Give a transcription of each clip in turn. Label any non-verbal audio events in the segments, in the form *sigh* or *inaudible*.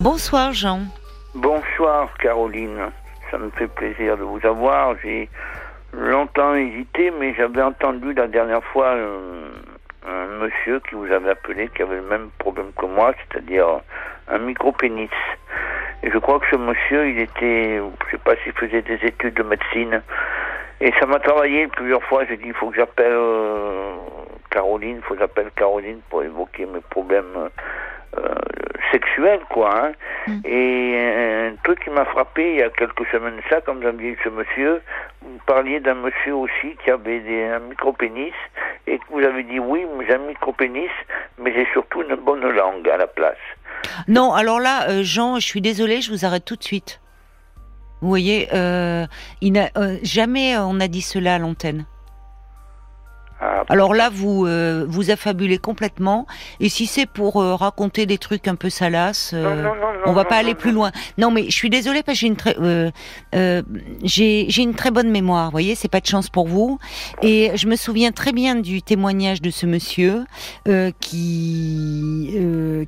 Bonsoir Jean. Bonsoir Caroline, ça me fait plaisir de vous avoir. J'ai longtemps hésité, mais j'avais entendu la dernière fois euh, un, monsieur qui vous avait appelé, qui avait le même problème que moi, c'est-à-dire un micro-pénis. Et je crois que ce monsieur, il était, je sais pas s'il faisait des études de médecine. Et ça m'a travaillé plusieurs fois. J'ai dit, il faut que j'appelle euh, Caroline, il faut que j'appelle Caroline pour évoquer mes problèmes euh, sexuels, quoi. Hein. Mm. Et un truc qui m'a frappé il y a quelques semaines de ça, comme j'avais dit ce monsieur, vous parliez d'un monsieur aussi qui avait des, un micro-pénis et que vous avez dit oui, j'ai un micro-pénis, mais j'ai surtout une bonne langue à la place. Non, alors là, euh, Jean, je suis désolée, je vous arrête tout de suite. Vous voyez, euh, il euh, jamais on a dit cela à l'antenne. Ah, Alors là, vous euh, vous affabulez complètement. Et si c'est pour euh, raconter des trucs un peu salaces, euh, on va pas aller plus loin. Non, mais je suis désolée parce que j'ai une très j'ai j'ai une très bonne mémoire. Vous voyez, c'est pas de chance pour vous. Et je me souviens très bien du témoignage de ce monsieur qui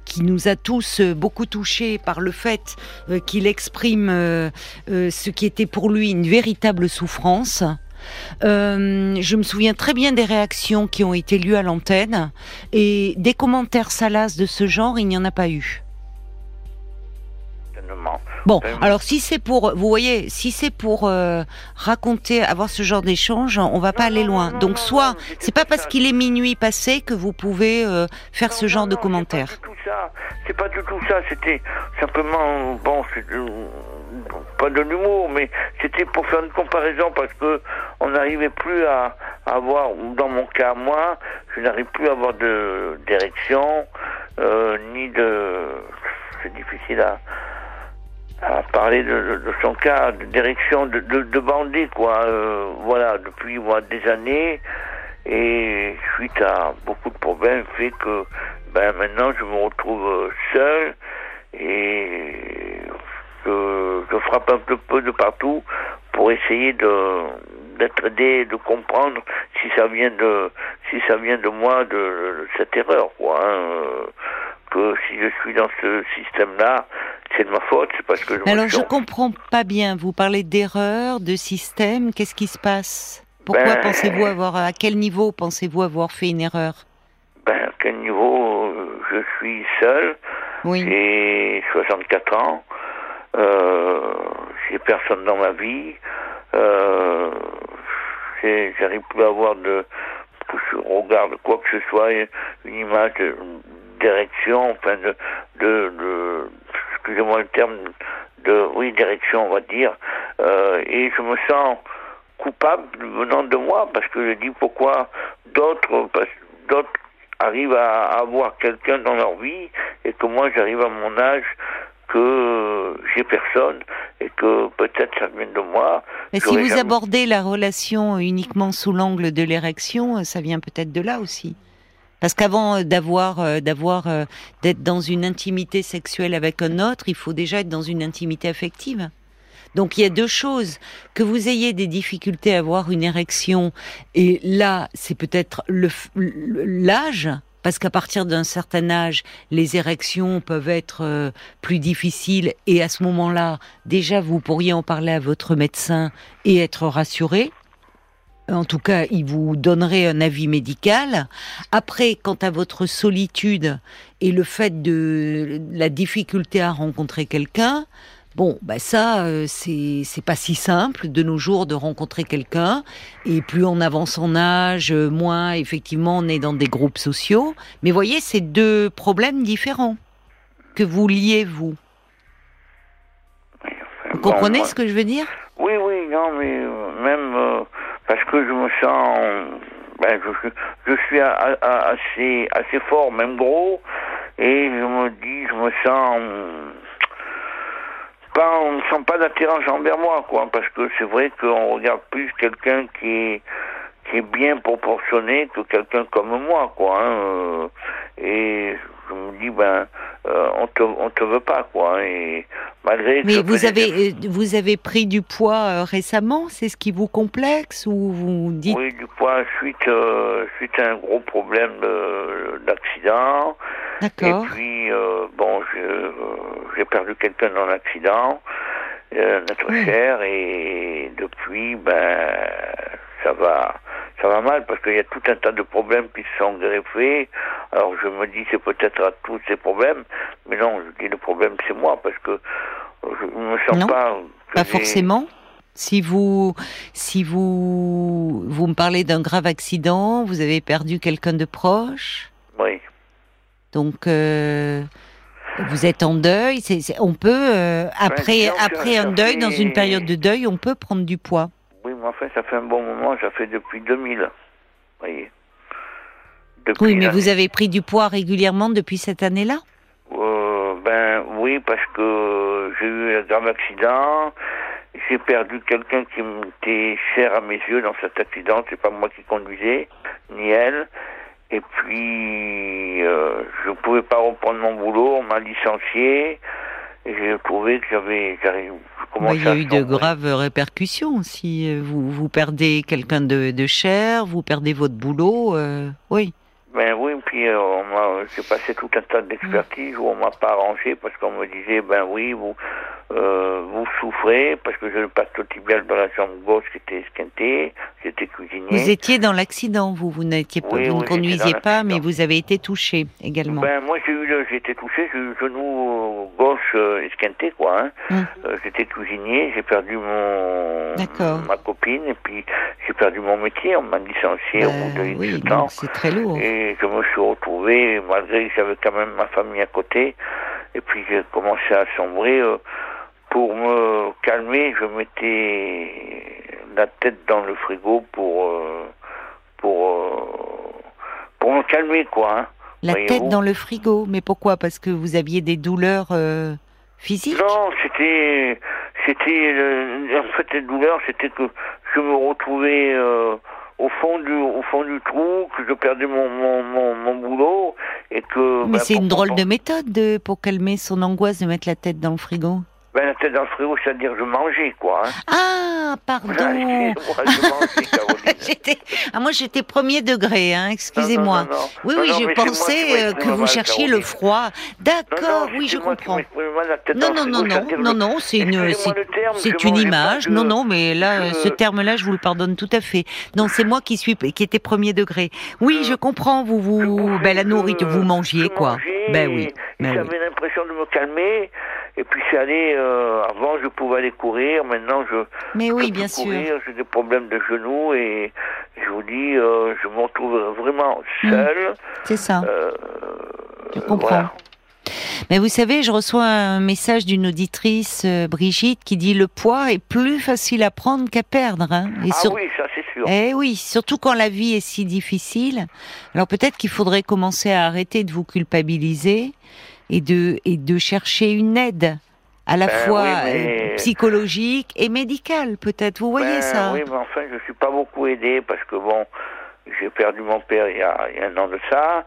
qui nous a tous beaucoup touchés par le fait qu'il exprime ce qui était pour lui une véritable souffrance. Euh, je me souviens très bien des réactions qui ont été lues à l'antenne et des commentaires salaces de ce genre, il n'y en a pas eu. Bon, alors si c'est pour, vous voyez, si c'est pour euh, raconter, avoir ce genre d'échange, on va pas aller loin. Donc soit, c'est pas parce qu'il est minuit passé que vous pouvez euh, faire ce genre de commentaires. C'est pas du tout ça. C'était simplement, bon, pas de l'humour, mais c'était pour faire une comparaison parce que on n'arrivait plus à, avoir, dans mon cas moi, je n'arrive plus à avoir de d'érection, euh, ni de, c'est difficile à, à parler de, son cas, d'érection, de, de, bandit, quoi. Euh, voilà, depuis moi, des années, et suite à beaucoup de problèmes, fait que ben maintenant je me retrouve seul et je, je frappe un peu, peu de partout pour essayer de d'être aidé, de comprendre si ça vient de si ça vient de moi de, cette erreur quoi. Hein, que si je suis dans ce système-là, c'est de ma faute, c'est parce que. Je Alors je comprends pas bien. Vous parlez d'erreur, de système. Qu'est-ce qui se passe? Pourquoi ben, pensez-vous avoir à quel niveau pensez-vous avoir fait une erreur? Ben à quel niveau? Je suis seul. Oui. J'ai 64 ans. Euh, j'ai personne dans ma vie. Euh, J'arrive plus à avoir de que je regarde quoi que ce soit, une image d'érection, enfin de, de, de excusez-moi le terme, de oui d'érection on va dire, euh, et je me sens coupable venant de moi parce que je dis pourquoi d'autres d'autres arrivent à avoir quelqu'un dans leur vie et que moi j'arrive à mon âge que j'ai personne et que peut-être ça vient de moi. Mais si vous abordez la relation uniquement sous l'angle de l'érection, ça vient peut-être de là aussi. Parce qu'avant d'avoir, euh, d'avoir, euh, d'être dans une intimité sexuelle avec un autre, il faut déjà être dans une intimité affective. Donc il y a deux choses. Que vous ayez des difficultés à avoir une érection, et là, c'est peut-être l'âge, parce qu'à partir d'un certain âge, les érections peuvent être euh, plus difficiles et à ce moment-là, déjà, vous pourriez en parler à votre médecin et être rassuré. En tout cas, il vous donnerait un avis médical. Après, quant à votre solitude et le fait de la difficulté à rencontrer quelqu'un, Bon, bah ça, euh, c'est pas si simple de nos jours de rencontrer quelqu'un. Et plus on avance en âge, euh, moins effectivement on est dans des groupes sociaux. Mais voyez, c'est deux problèmes différents que vous liez vous. vous comprenez ce que je veux dire? Oui, oui, non, mais euh, même parce que je me sens, ben, je, je, suis assez assez fort, même gros, et je me dis, je me sens pas, on ne sent pas d'attirance envers moi, quoi, parce que c'est vrai qu'on regarde plus quelqu'un qui est, qui est bien proportionné que quelqu'un comme moi, quoi. Hein, euh, et je me dis, ben, euh, on te, on te veut pas, quoi. Et malgré. Mais vous avez, euh, vous avez pris du poids récemment, c'est ce qui vous complexe ou vous dites Oui, du poids suite, suite à un gros problème d'accident. D'accord. Et puis, euh, bon, j'ai perdu quelqu'un dans l'accident, notre Oui. cher, et depuis, ben, ça va, ça va mal parce qu'il y a tout un tas de problèmes qui se sont greffés. Alors je me dis c'est peut-être à tous ces problèmes, mais non, je dis le problème c'est moi parce que je me sens Non, pas. Pas forcément. Si vous, si vous, vous me parlez d'un grave accident, vous avez perdu quelqu'un de proche, Oui. Donc euh, vous êtes en deuil. on peut euh, après après un deuil, dans une période de deuil, on peut prendre du poids. Oui, mais enfin, ça fait un bon moment, ça fait depuis 2000. Vous voyez. Depuis Oui, mais vous avez pris du poids régulièrement depuis cette année-là? Euh, ben oui, parce que j'ai eu un grave accident. J'ai perdu quelqu'un qui m'était cher à mes yeux dans cet accident. C'est pas moi qui conduisais, ni elle. Et puis, euh, je pouvais pas reprendre mon boulot. On m'a licencié. Et j'ai trouvé que j'avais, commençais il y a eu de graves répercussions. Si euh, vous, vous perdez quelqu'un de, de cher, vous perdez votre boulot, euh, oui. Ben oui, puis euh, on m'a, j'ai passé tout un tas d'expertises où on m'a pas arrangé parce qu'on me disait ben oui vous euh, vous souffrez parce que j'ai le tibial dans la jambe gauche qui était esquinté, j'étais cuisinier. Vous étiez dans l'accident, vous, vous n'étiez pas, Oui, vous oui, ne conduisiez pas, mais vous avez été touché également. Ben moi j'ai eu j'ai été touché, j'ai eu le genou gauche euh, esquinté quoi. Hein. Hum. Euh, j'étais cuisinier, j'ai perdu mon D'accord. ma copine et puis j'ai perdu mon métier, on m'a licencié au bout de Ben, oui, temps. non, c'est très lourd. Et je me suis retrouvé, malgré que j'avais quand même ma famille à côté, et puis j'ai commencé à sombrer. Pour me calmer, je mettais la tête dans le frigo pour euh, pour euh, pour me calmer quoi. hein. La tête dans le frigo, mais pourquoi? Parce que vous aviez des douleurs euh, physiques? Non, c'était c'était en fait les douleurs, c'était que je me retrouvais au fond du au fond du trou, que je perdais mon mon mon, mon boulot et que Mais ben, c'est une drôle de méthode de- pour calmer son angoisse de mettre la tête dans le frigo. Ben, la tête dans le frigo, c'est-à-dire je mangeais, quoi. Hein. Ah, pardon. Je mangeais, Caroline. *laughs* J'étais- ah, moi, j'étais premier degré, hein, excusez-moi. Non, non, non, non. Oui, oui, mais c'est moi que vous cherchiez le froid. D'accord, oui, je moi comprends. Non, non, non, non, non, je- non, c'est une, c'est, le terme, c'est je une image. je- Non, non, mais là, je- ce terme-là, je vous le pardonne tout à fait. Non, c'est moi qui suis, qui était premier degré. Oui, Je- je comprends. Vous, je vous, ben la je- nourriture, vous mangiez je quoi Ben oui, ben oui. J'avais l'impression de me calmer. Et puis c'est allé. euh, avant, je pouvais aller courir. Maintenant, je. Mais oui, peux bien plus sûr. courir, J'ai des problèmes de genoux et je vous dis, euh, je me retrouve vraiment Mm. seul. C'est ça. euh, Je comprends. voilà. Mais vous savez, je reçois un message d'une auditrice, euh, Brigitte, qui dit le poids est plus facile à prendre qu'à perdre. hein. Et Ah sur- oui, ça c'est sûr. Eh oui, surtout quand la vie est si difficile. Alors peut-être qu'il faudrait commencer à arrêter de vous culpabiliser et de, et de chercher une aide à la Ben fois oui, mais- euh, psychologique et médicale, peut-être. Vous voyez Ben ça? Oui, mais enfin, je suis pas beaucoup aidé parce que bon, j'ai perdu mon père il y a, il y a un an de ça.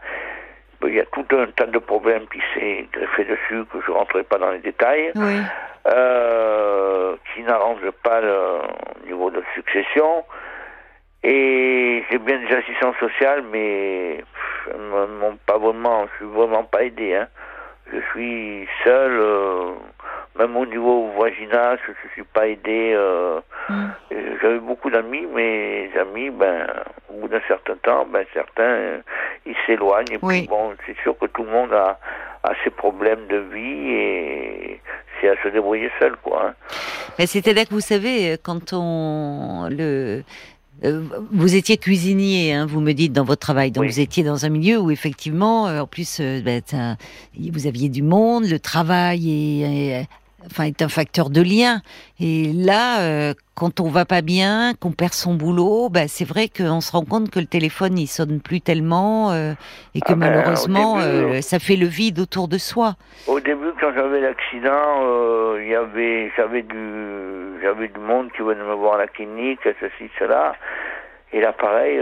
Il y a tout un tas de problèmes qui s'est greffé dessus que je rentrerai pas dans les détails, Oui. euh, qui n'arrangent pas le niveau de succession. Et j'ai bien des assistants sociaux, mais pff, me- m'ont pas vraiment, je suis vraiment pas aidé. Hein. Je suis seul, euh, même au niveau voisinage, je suis pas aidé. Euh, Mm. J'avais beaucoup d'amis, mais les amis, ben, au bout d'un certain temps, ben, certains, euh, ils s'éloignent. Oui. puis, bon, c'est sûr que tout le monde a, a ses problèmes de vie et c'est à se débrouiller seul, quoi. hein. Mais C'est-à-dire que vous savez, euh, quand on le vous étiez cuisinier, hein, vous me dites dans votre travail, donc Oui. vous étiez dans un milieu où effectivement, euh, en plus, euh, ben, vous aviez du monde, le travail est, est- enfin est un facteur de lien. Et là, euh, quand on va pas bien, qu'on perd son boulot, ben, c'est vrai qu'on se rend compte que le téléphone il sonne plus tellement euh, et que Ah ben, malheureusement, début, euh, ça fait le vide autour de soi. Au début, quand j'avais l'accident, il y avait, j'avais du, j'avais du monde qui venait me voir à la clinique, ceci, cela. Et là, pareil,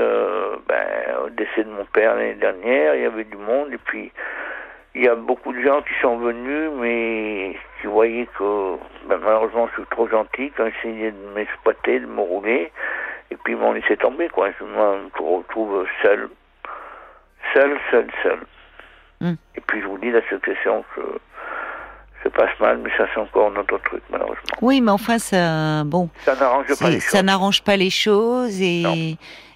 ben, au décès de mon père l'année dernière, il y avait du monde. Et puis, il y a beaucoup de gens qui sont venus, mais qui voyaient que, ben, malheureusement, je suis trop gentil, qui ont essayé de m'exploiter, de me rouler. Et puis, ils m'ont laissé tomber, quoi. Je me retrouve seul. Seul, seul, seul. Hmm. Et puis je vous dis, la succession se, se passe mal, mais ça c'est encore notre truc, malheureusement. Oui, mais enfin, ça, bon, Ça n'arrange pas les ça choses. n'arrange pas les choses et, Non.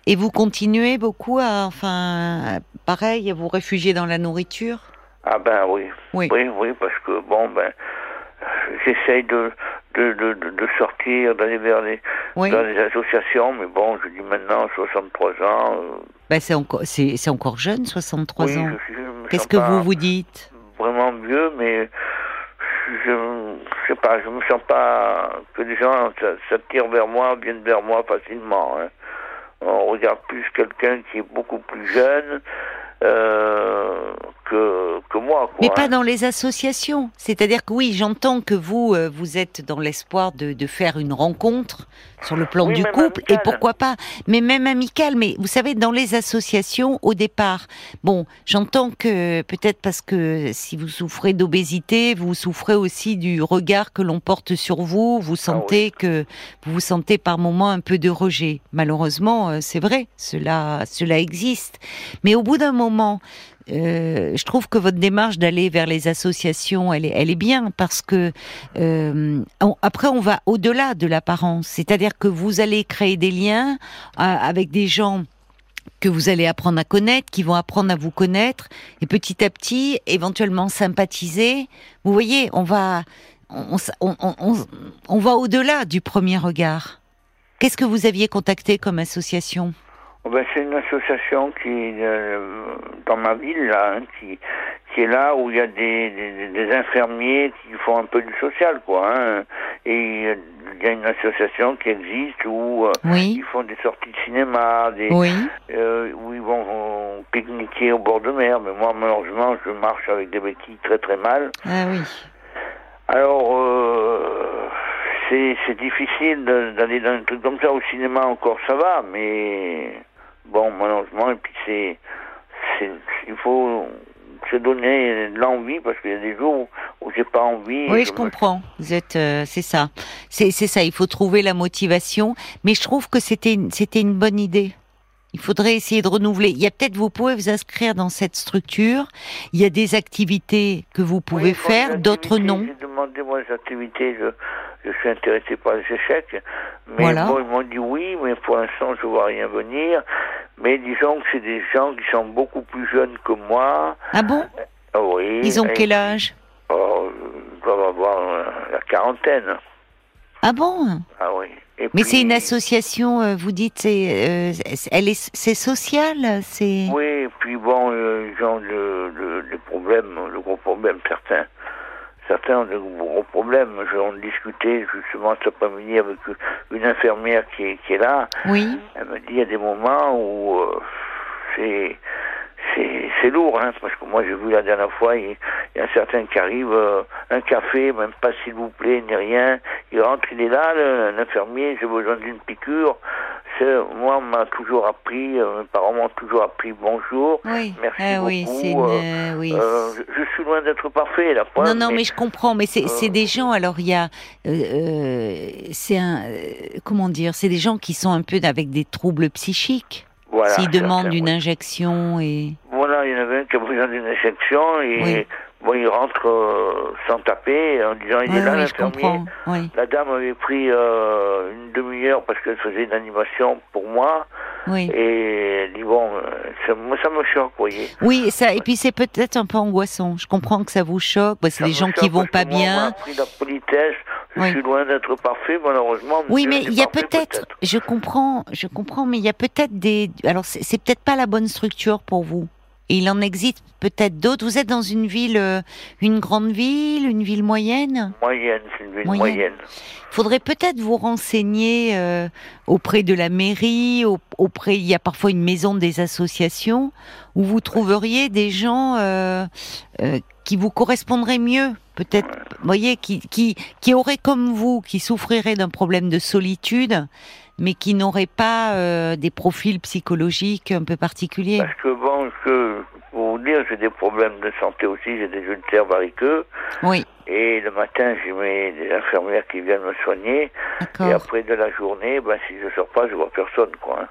et vous continuez beaucoup à, enfin, pareil, à vous réfugier dans la nourriture? Ah ben oui. Oui. Oui, oui, parce que bon, ben, j'essaye de, de, de, de, sortir, d'aller vers les, Oui. vers les associations, mais bon, je dis maintenant, 63 ans. euh, Bah, c'est encore, c'est, c'est encore jeune, 63 oui, ans. Qu'est-ce que vous vous dites? Vraiment mieux, mais je, je sais pas, je me sens pas que les gens s'attirent vers moi, viennent vers moi facilement. hein. On regarde plus quelqu'un qui est beaucoup plus jeune euh, que, que moi. Quoi, Mais hein. pas dans les associations. C'est-à-dire que oui, j'entends que vous, euh, vous êtes dans l'espoir de, de faire une rencontre sur le plan Oui, du couple, et pourquoi pas. Mais même amical. Mais vous savez, dans les associations, au départ, bon, j'entends que peut-être parce que si vous souffrez d'obésité, vous souffrez aussi du regard que l'on porte sur vous. Vous sentez que vous vous sentez par moments un peu de rejet. Malheureusement, euh, c'est vrai, cela, cela existe. Mais au bout d'un moment, euh, je trouve que votre démarche d'aller vers les associations, elle est, bien parce que euh, on- après on va au-delà de l'apparence, c'est-à-dire que vous allez créer des liens euh, avec des gens que vous allez apprendre à connaître, qui vont apprendre à vous connaître, et petit à petit, éventuellement sympathiser. Vous voyez, on va, on, on- on va au-delà du premier regard. Qu'est-ce que vous aviez contacté comme association? Oh ben, c'est une association qui euh, dans ma ville là, hein, qui qui est là où il y a des, des, des infirmiers qui font un peu du social quoi. Hein, et il y a une association qui existe où euh, Oui, ils font des sorties de cinéma, des oui, euh, où ils vont pique-niquer au bord de mer. Mais moi malheureusement je marche avec des béquilles très très mal. ah oui. Alors, euh, c'est c'est difficile d'aller dans un truc comme ça. Au cinéma, encore, ça va, mais bon, malheureusement, et puis c'est. c'est- Il faut se donner l'envie, parce qu'il y a des jours où, j'ai pas envie. Oui, je me- comprends. Vous êtes, euh, c'est ça, c'est c'est ça. Il faut trouver la motivation, mais je trouve que c'était une- c'était une bonne idée. Il faudrait essayer de renouveler. Il y a peut-être vous pouvez vous inscrire dans cette structure. Il y a des activités que vous pouvez Oui, faire, d'autres non. J'ai demandé, moi, les activités, je, je suis intéressé par les échecs. Mais Voilà. bon, ils m'ont dit oui, mais pour l'instant, je vois rien venir. Mais disons que c'est des gens qui sont beaucoup plus jeunes que moi. Ah bon? Ah oui. Ils ont et- quel âge? Oh, ils doivent avoir euh, la quarantaine. Ah bon? Ah oui. Et Mais puis- c'est une association. euh, Vous dites, c'est, euh, elle est, c'est social, c'est. Oui, et puis bon, euh, ils ont le, le, le problème, le gros problème, certains. Certains ont de gros problèmes. J'en discutais justement cet après-midi avec une infirmière qui est, qui est là. Oui. Elle me dit il y a des moments où euh, c'est c'est c'est lourd, hein, parce que moi j'ai vu la dernière fois, il il y a certains qui arrivent, euh, un café, même pas s'il vous plaît, ni rien. Il rentre, il est là, l'infirmier, j'ai besoin d'une piqûre. Moi, on m'a toujours appris, euh, mes parents m'ont toujours appris bonjour. Oui. Merci ah oui, beaucoup, une. euh, euh, oui. Je, je suis loin d'être parfait, la preuve. Non, non, mais je comprends. Mais c'est des gens. Alors il y a, c'est un, comment dire, c'est des gens qui sont un peu avec des troubles psychiques. voilà, S'ils demandent une injection et. Voilà, il y en avait un qui a besoin d'une injection et. Bon, il rentre euh, sans taper en disant il Oui, est là oui, l'infirmier. Oui, La dame avait pris euh, une demi-heure parce qu'elle faisait une animation pour moi oui. et elle dit bon, euh, ça, moi ça me choque, vous voyez. Oui, et ça. Et puis c'est peut-être un peu angoissant. Je comprends que ça vous choque. C'est Ça des me gens qui vont parce pas que moi, On bien. appris la politesse. Je Oui. suis loin d'être parfait, malheureusement. Oui, mais il y a peut-être, je comprends, je comprends, mais il y a peut-être des, alors c'est peut-être pas la bonne structure pour vous. Et il en existe peut-être d'autres. Vous êtes dans une ville, euh, une grande ville, une ville moyenne. Moyenne, c'est une ville Moyenne. moyenne. Faudrait peut-être vous renseigner euh, auprès de la mairie, au- auprès. Il y a parfois une maison des associations où vous trouveriez des gens euh, euh, qui vous correspondraient mieux, peut-être. Vous voyez, qui qui qui auraient comme vous, qui souffriraient d'un problème de solitude, mais qui n'auraient pas euh, des profils psychologiques un peu particuliers. Parce que bon, que, pour vous dire, j'ai des problèmes de santé aussi, j'ai des ulcères variqueux. Oui, Et le matin, j'ai mes des infirmières qui viennent me soigner. Et après de la journée, ben, si je sors pas, je vois personne, quoi. hein.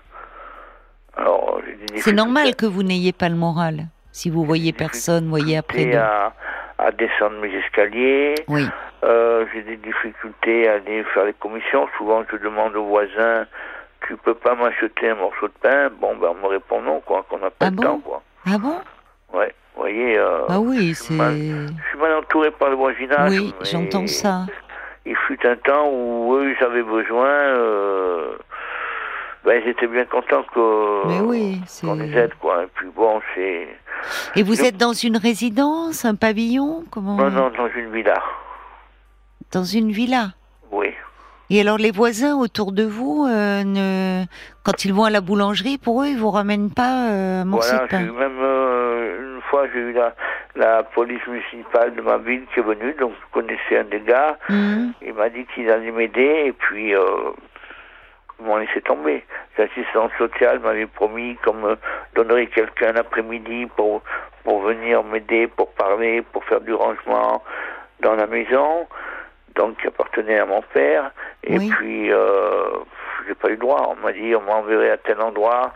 Alors, C'est normal que vous n'ayez pas le moral. Si vous voyez personne, voyez après à, à descendre mes escaliers. Oui. Euh, j'ai des difficultés à aller faire les commissions. Souvent, je demande aux voisins, tu peux pas m'acheter un morceau de pain? Bon, ben, on me répond non, quoi, qu'on n'a pas Ah le bon? temps, quoi. Ah bon? Ouais, vous voyez, euh, Ah oui, c'est. je suis mal entouré par le voisinage. Oui, j'entends ça. Il fut un temps où eux, ils avaient besoin, euh, ben, ils étaient bien contents que, Mais oui, c'est. qu'on les aide, quoi. Et puis bon, c'est... Et vous êtes dans une résidence, un pavillon Comment Non, non, dans une villa. Dans une villa. Oui. Et alors les voisins autour de vous, euh, ne... quand ils vont à la boulangerie, pour eux, ils vous ramènent pas euh, morceau Voilà, pain même euh, une fois, j'ai eu la, la police municipale de ma ville qui est venue, donc je connaissais un des gars. Mhm. Il m'a dit qu'il allait m'aider et puis euh, ils m'ont laissé tomber. L'assistance sociale m'avait promis qu'on me donnerait quelqu'un l'après-midi pour, pour venir m'aider, pour parler, pour faire du rangement dans la maison, donc qui appartenait à mon père. Et Oui. puis, euh, j'ai pas eu le droit. On m'a dit, on m'enverrait à tel endroit,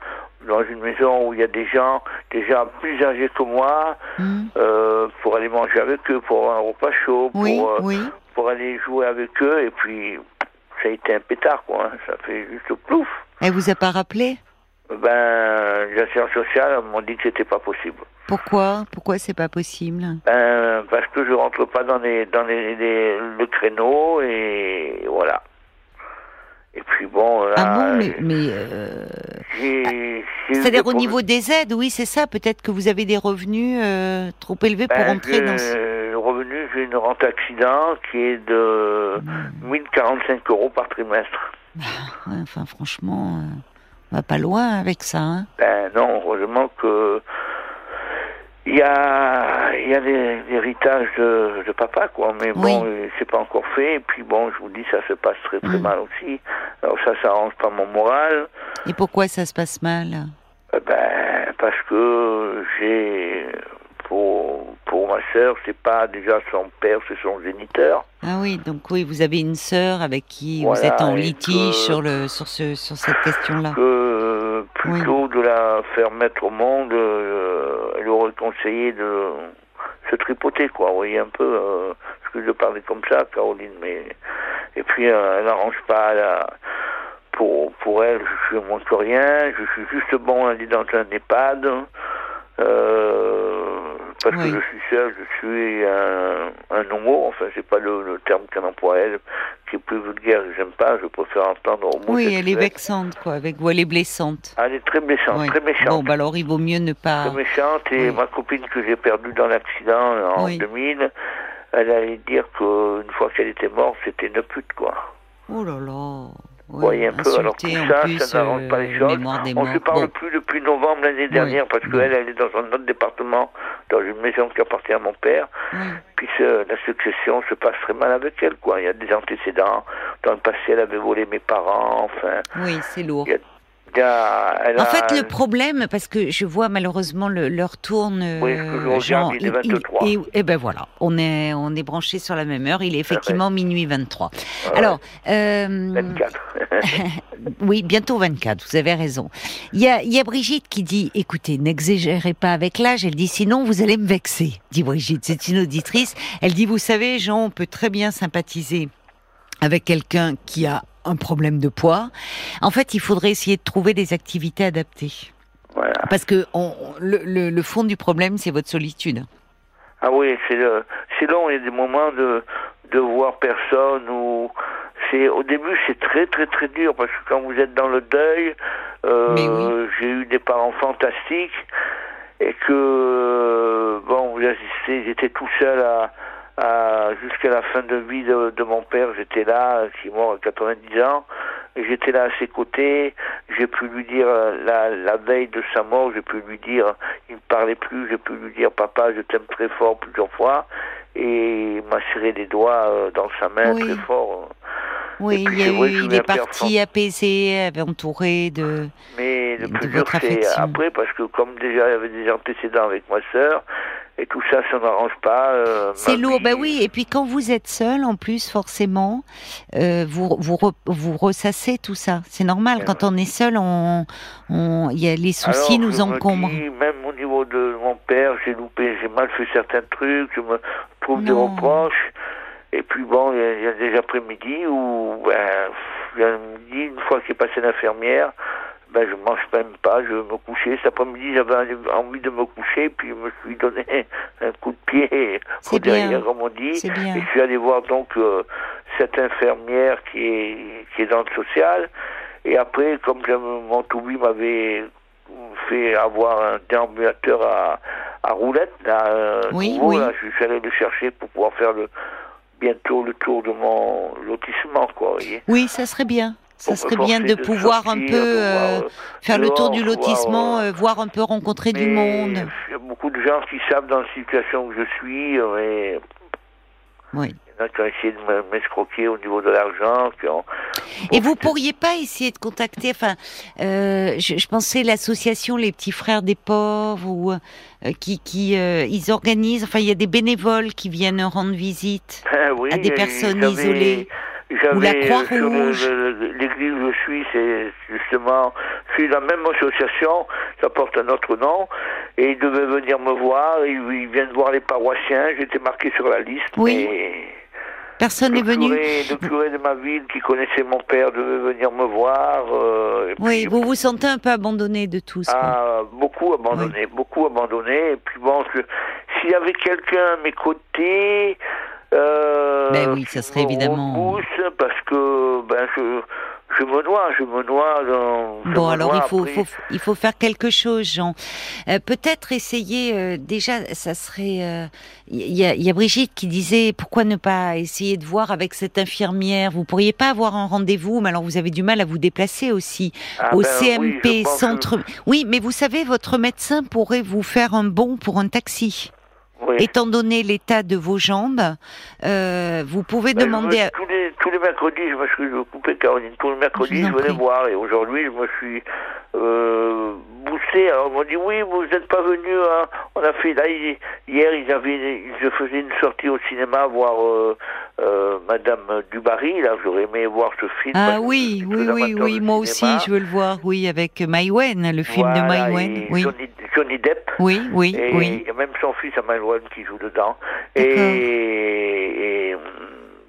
dans une maison où il y a des gens déjà plus âgés que moi, Mhm. euh, pour aller manger avec eux, pour avoir un repas chaud, pour, euh, oui. pour aller jouer avec eux. Et puis, ça a été un pétard, quoi. Ça fait juste plouf. Elle vous a pas rappelé? Ben, les assurances sociales m'ont dit que c'était pas possible. Pourquoi? Pourquoi c'est pas possible? Ben, parce que je rentre pas dans les, dans les, les- le créneau et voilà. Et puis bon, là, Ah bon, mais, mais euh, eu c'est-à-dire au niveau des aides, oui, c'est ça. Peut-être que vous avez des revenus euh, trop élevés pour Ben, entrer dans. ce- le revenu, j'ai une rente accident qui est de Hmm. 1045 euros par trimestre. Ouais, enfin, franchement, euh, on va pas loin avec ça. Hein. Ben non, heureusement que il y a, il y a l'héritage de, de papa, quoi. Mais bon, euh, c'est pas encore fait. Et puis bon, je vous dis, ça se passe très très Mm. mal aussi. Alors ça, ça arrange pas mon moral. Et pourquoi ça se passe mal? Euh, Ben parce que j'ai pour pour ma sœur, c'est pas déjà son père, c'est son géniteur. Ah oui, donc oui, vous avez une sœur avec qui vous Voilà, êtes en litige sur le sur ce sur cette question-là. Que plutôt de la faire mettre au monde, euh, elle aurait conseillé de se tripoter, quoi. Vous voyez un peu, euh, excusez de parler comme ça, Caroline, mais et puis euh, elle n'arrange pas la... Pour, pour elle, je suis moins que rien, je suis juste bon à aller dans un EHPAD, euh, parce Oui. que je suis seul, je suis un, un homo, enfin c'est pas le, le terme qu'elle emploie elle, qui est plus vulgaire, que j'aime pas, je préfère entendre homo. Oui, elle est vexante, quoi, avec vous, elle est blessante. Elle est très Oui. très méchante. Bon, bah alors il vaut mieux ne pas. Très méchante et Oui. ma copine que j'ai perdue dans l'accident en Oui. 2000, elle allait dire qu'une fois qu'elle était morte, c'était une pute, quoi. Oh là là. Vous voyez un peu, alors tout ça, plus, ça n'arrange pas les euh, choses. On morts. se parle Bon. plus depuis novembre l'année dernière parce qu'elle, elle est dans un autre département, dans une maison qui appartient à mon père. Puis la succession se passe très mal avec elle, quoi. Il y a des antécédents. Dans le passé, elle avait volé mes parents, enfin. Oui, c'est lourd. Il y a- il y a- En a- fait, le problème, parce que je vois malheureusement l'heure tourne. Oui, que euh, Jean, il est 23. et, et ben voilà, on est on est branché sur la même heure. Il est effectivement minuit 23. Ah ouais, Alors, euh, 24. *laughs* oui, bientôt 24. Vous avez raison. Il y a, y a Brigitte qui dit, écoutez, n'exagérez pas avec l'âge. Elle dit, sinon vous allez me vexer. Dit Brigitte, c'est une auditrice. Elle dit, vous savez, Jean, on peut très bien sympathiser avec quelqu'un qui a un problème de poids. En fait, il faudrait essayer de trouver des activités adaptées. voilà. Parce que on, le, le, le fond du problème, c'est votre solitude. Ah oui, c'est long. Il y a des moments de, de voir personne ou c'est au début c'est très très très dur parce que quand vous êtes dans le deuil, euh, oui. j'ai eu des parents fantastiques et que bon vous assistez, j'étais tout seul à, à jusqu'à la fin de vie de, de mon père, j'étais là, qui est mort à 90 ans. J'étais là à ses côtés, j'ai pu lui dire euh, la, la veille de sa mort, j'ai pu lui dire, il ne parlait plus, j'ai pu lui dire papa je t'aime très fort plusieurs fois, et il m'a serré les doigts euh, dans sa main Oui. très fort. Oui, puis, il vrai est parti apaisé, entouré de. Mais le De plus dur c'est après parce que comme déjà il y avait des antécédents avec ma sœur, et tout ça, ça n'arrange pas. euh, C'est lourd, bah oui. Et puis quand vous êtes seul, en plus, forcément, euh, vous, vous, re- vous ressassez tout ça. C'est normal. Eh Quand on est seul, on, on, y a les soucis Alors, nous je me encombrent. dis, même au niveau de mon père, j'ai loupé, j'ai mal fait certains trucs, je me trouve des reproches. Et puis bon, il y a- il y, a des après-midi où, ben, il y a midi, une fois qu'il est passé l'infirmière, ben je mange même pas, je me coucher. Cet après-midi, j'avais envie de me coucher, puis je me suis donné *laughs* un coup de pied au derrière, comme on dit. Bien. Et je suis allé voir donc euh, cette infirmière qui est, qui est dans le social. Et après, comme mon toubib m'avait fait avoir un déambulateur à, à roulette, là, euh, Oui, nouveau, oui. là, je suis allé le chercher pour pouvoir faire le, bientôt le tour de mon lotissement, quoi, voyez. Oui, ça serait bien. Ça serait bien de pouvoir un peu euh, euh, faire le tour du lotissement, euh, euh, voir un peu rencontrer du monde. Il y a beaucoup de gens qui savent dans la situation que je suis, mais Oui. il y en a qui ont essayé de me- m'escroquer au niveau de l'argent, ont... Et vous pourriez pas essayer de contacter, enfin, euh, je, je pensais l'association Les Petits Frères des Pauvres ou euh, qui, qui euh, ils organisent, enfin, il y a des bénévoles qui viennent rendre visite. *laughs* Ah oui, à des et personnes isolées. J'avais, euh, L'église où je suis, c'est justement, je suis la même association, ça porte un autre nom, et ils devaient venir me voir, ils, ils viennent voir les paroissiens, j'étais marqué sur la liste, Oui. mais Personne n'est le venu. curé, le curé de ma ville qui connaissait mon père devait venir me voir. euh, et Oui, puis, vous vous sentez un peu abandonné de tous. quoi. a beaucoup abandonné, beaucoup abandonné. Et puis bon, s'il y avait quelqu'un à mes côtés, Ben oui, ça serait me évidemment- parce que ben je, je me noie, je me noie dans. je Bon, alors il faut, faut, il faut faire quelque chose, Jean. Euh, Peut-être essayer, euh, déjà, ça serait... euh, Il y, a, y a Brigitte qui disait, pourquoi ne pas essayer de voir avec cette infirmière? Vous pourriez pas avoir un rendez-vous, mais alors vous avez du mal à vous déplacer aussi, Ah au ben CMP, que- centre... Oui, mais vous savez, votre médecin pourrait vous faire un bon pour un taxi. Oui. Étant donné l'état de vos jambes, euh, vous pouvez Ben, demander... me- à- tous, les, tous les mercredis, je me suis coupé Caroline. Tous les mercredis, Je je, en venais voir. Et aujourd'hui, je me suis euh. Alors, ils m'ont dit oui, vous n'êtes pas venu. hein. On a fait là hi- hier, ils avaient, je faisais une sortie au cinéma voir euh, euh, Madame Dubarry. Là, j'aurais aimé voir ce film. Ah oui, oui, oui, moi aussi, je veux le voir, oui, avec Maïwen, le film de Maïwen, et oui. Johnny, Johnny Depp. Oui, oui, Et oui. a même son fils à Maïwen qui joue dedans. Et, et, hum,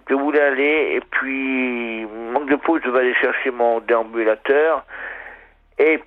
je voulais aller, et puis, manque de peau, je devais aller chercher mon déambulateur. Et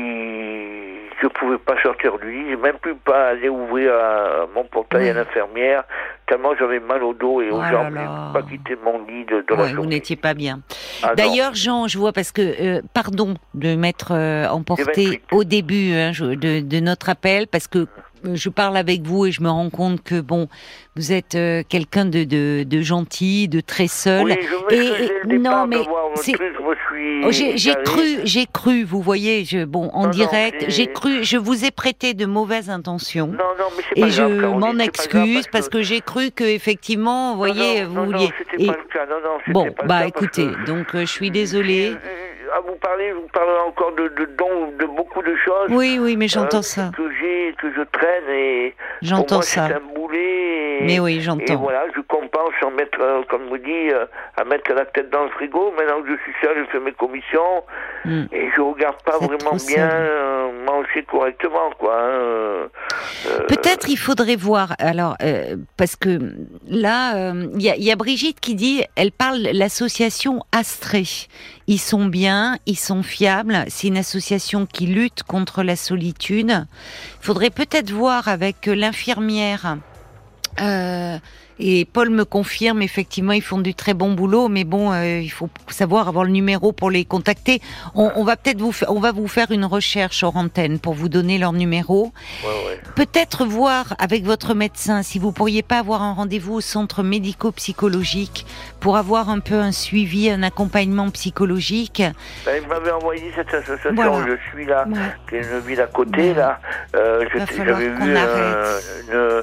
puis, je pouvais pas sortir du lit, j'ai même pu pas aller ouvrir euh, mon portail à l'infirmière, tellement j'avais mal au dos et aux Oh jambes, pas quitter mon lit de, de la Ouais, vous journée. n'étiez pas bien. Ah. D'ailleurs, Jean, je vois parce que, euh, pardon de m'être euh, emporté 28. au début hein, je- de, de notre appel, parce que je parle avec vous et je me rends compte que bon, vous êtes euh, quelqu'un de, de, de gentil, de très seul. Oui, je Et- le non, mais c'est- suis Oh, j'ai cru, j'ai cru, vous voyez, je, bon, en Non, direct, j'ai cru, je vous ai prêté de mauvaises intentions. Non, non, mais pas Et je grave, m'en excuse parce que j'ai cru que effectivement, vous voyez, vous vouliez. et- pas le cas. Bon, pas bah écoutez, que- donc euh, je suis désolée. Euh, À vous parler, je vous parlerai encore de, de dons, de beaucoup de choses. Oui, oui, mais j'entends euh, ça. Que j'ai, que je traîne et J'entends ça. c'est un boulet. Et, Mais oui, et j'entends. voilà, je compense en mettre, euh, comme vous dit, euh, à mettre la tête dans le frigo. Maintenant que je suis seul, je fais mes commissions Hmm. et je regarde pas vraiment bien manger correctement, quoi. hein, euh, euh, Peut-être il faudrait voir. Alors, euh, parce que là, il y, a, Brigitte qui dit, elle parle l'association Astrée. Ils sont bien, ils sont fiables. C'est une association qui lutte contre la solitude. Il faudrait peut-être voir avec l'infirmière. Euh, et Paul me confirme, effectivement, ils font du très bon boulot, mais bon, euh, il faut savoir avoir le numéro pour les contacter. On, on va peut-être vous, on va vous faire une recherche hors antenne pour vous donner leur numéro ouais, ouais. peut-être voir avec votre médecin si vous pourriez pas avoir un rendez-vous au centre médico-psychologique pour avoir un peu un suivi, un accompagnement psychologique. Ben, il m'avait envoyé cette association, Voilà. je suis là. Qui est une ville à côté, là. Euh, J'avais vu un- une,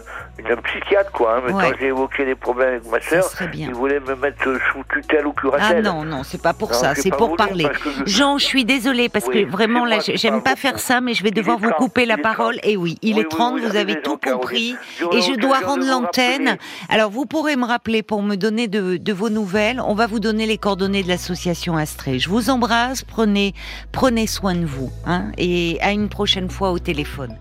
une psychiatre, quoi. hein, mais Ouais. quand j'ai évoqué les problèmes avec ma sœur. Il voulait me mettre sous tutelle ou curatelle. Ah non, non, c'est pas pour ça, c'est pour parler. Jean, je suis désolée parce que vraiment là, j'aime pas faire ça, mais je vais devoir vous couper la parole. Et oui, il est 30, vous avez tout compris. Et je dois rendre l'antenne. Alors vous pourrez me rappeler pour me donner de, de vos nouvelles. On va vous donner les coordonnées de l'association Astrée. Je vous embrasse, prenez, prenez soin de vous. Hein, et à une prochaine fois au téléphone.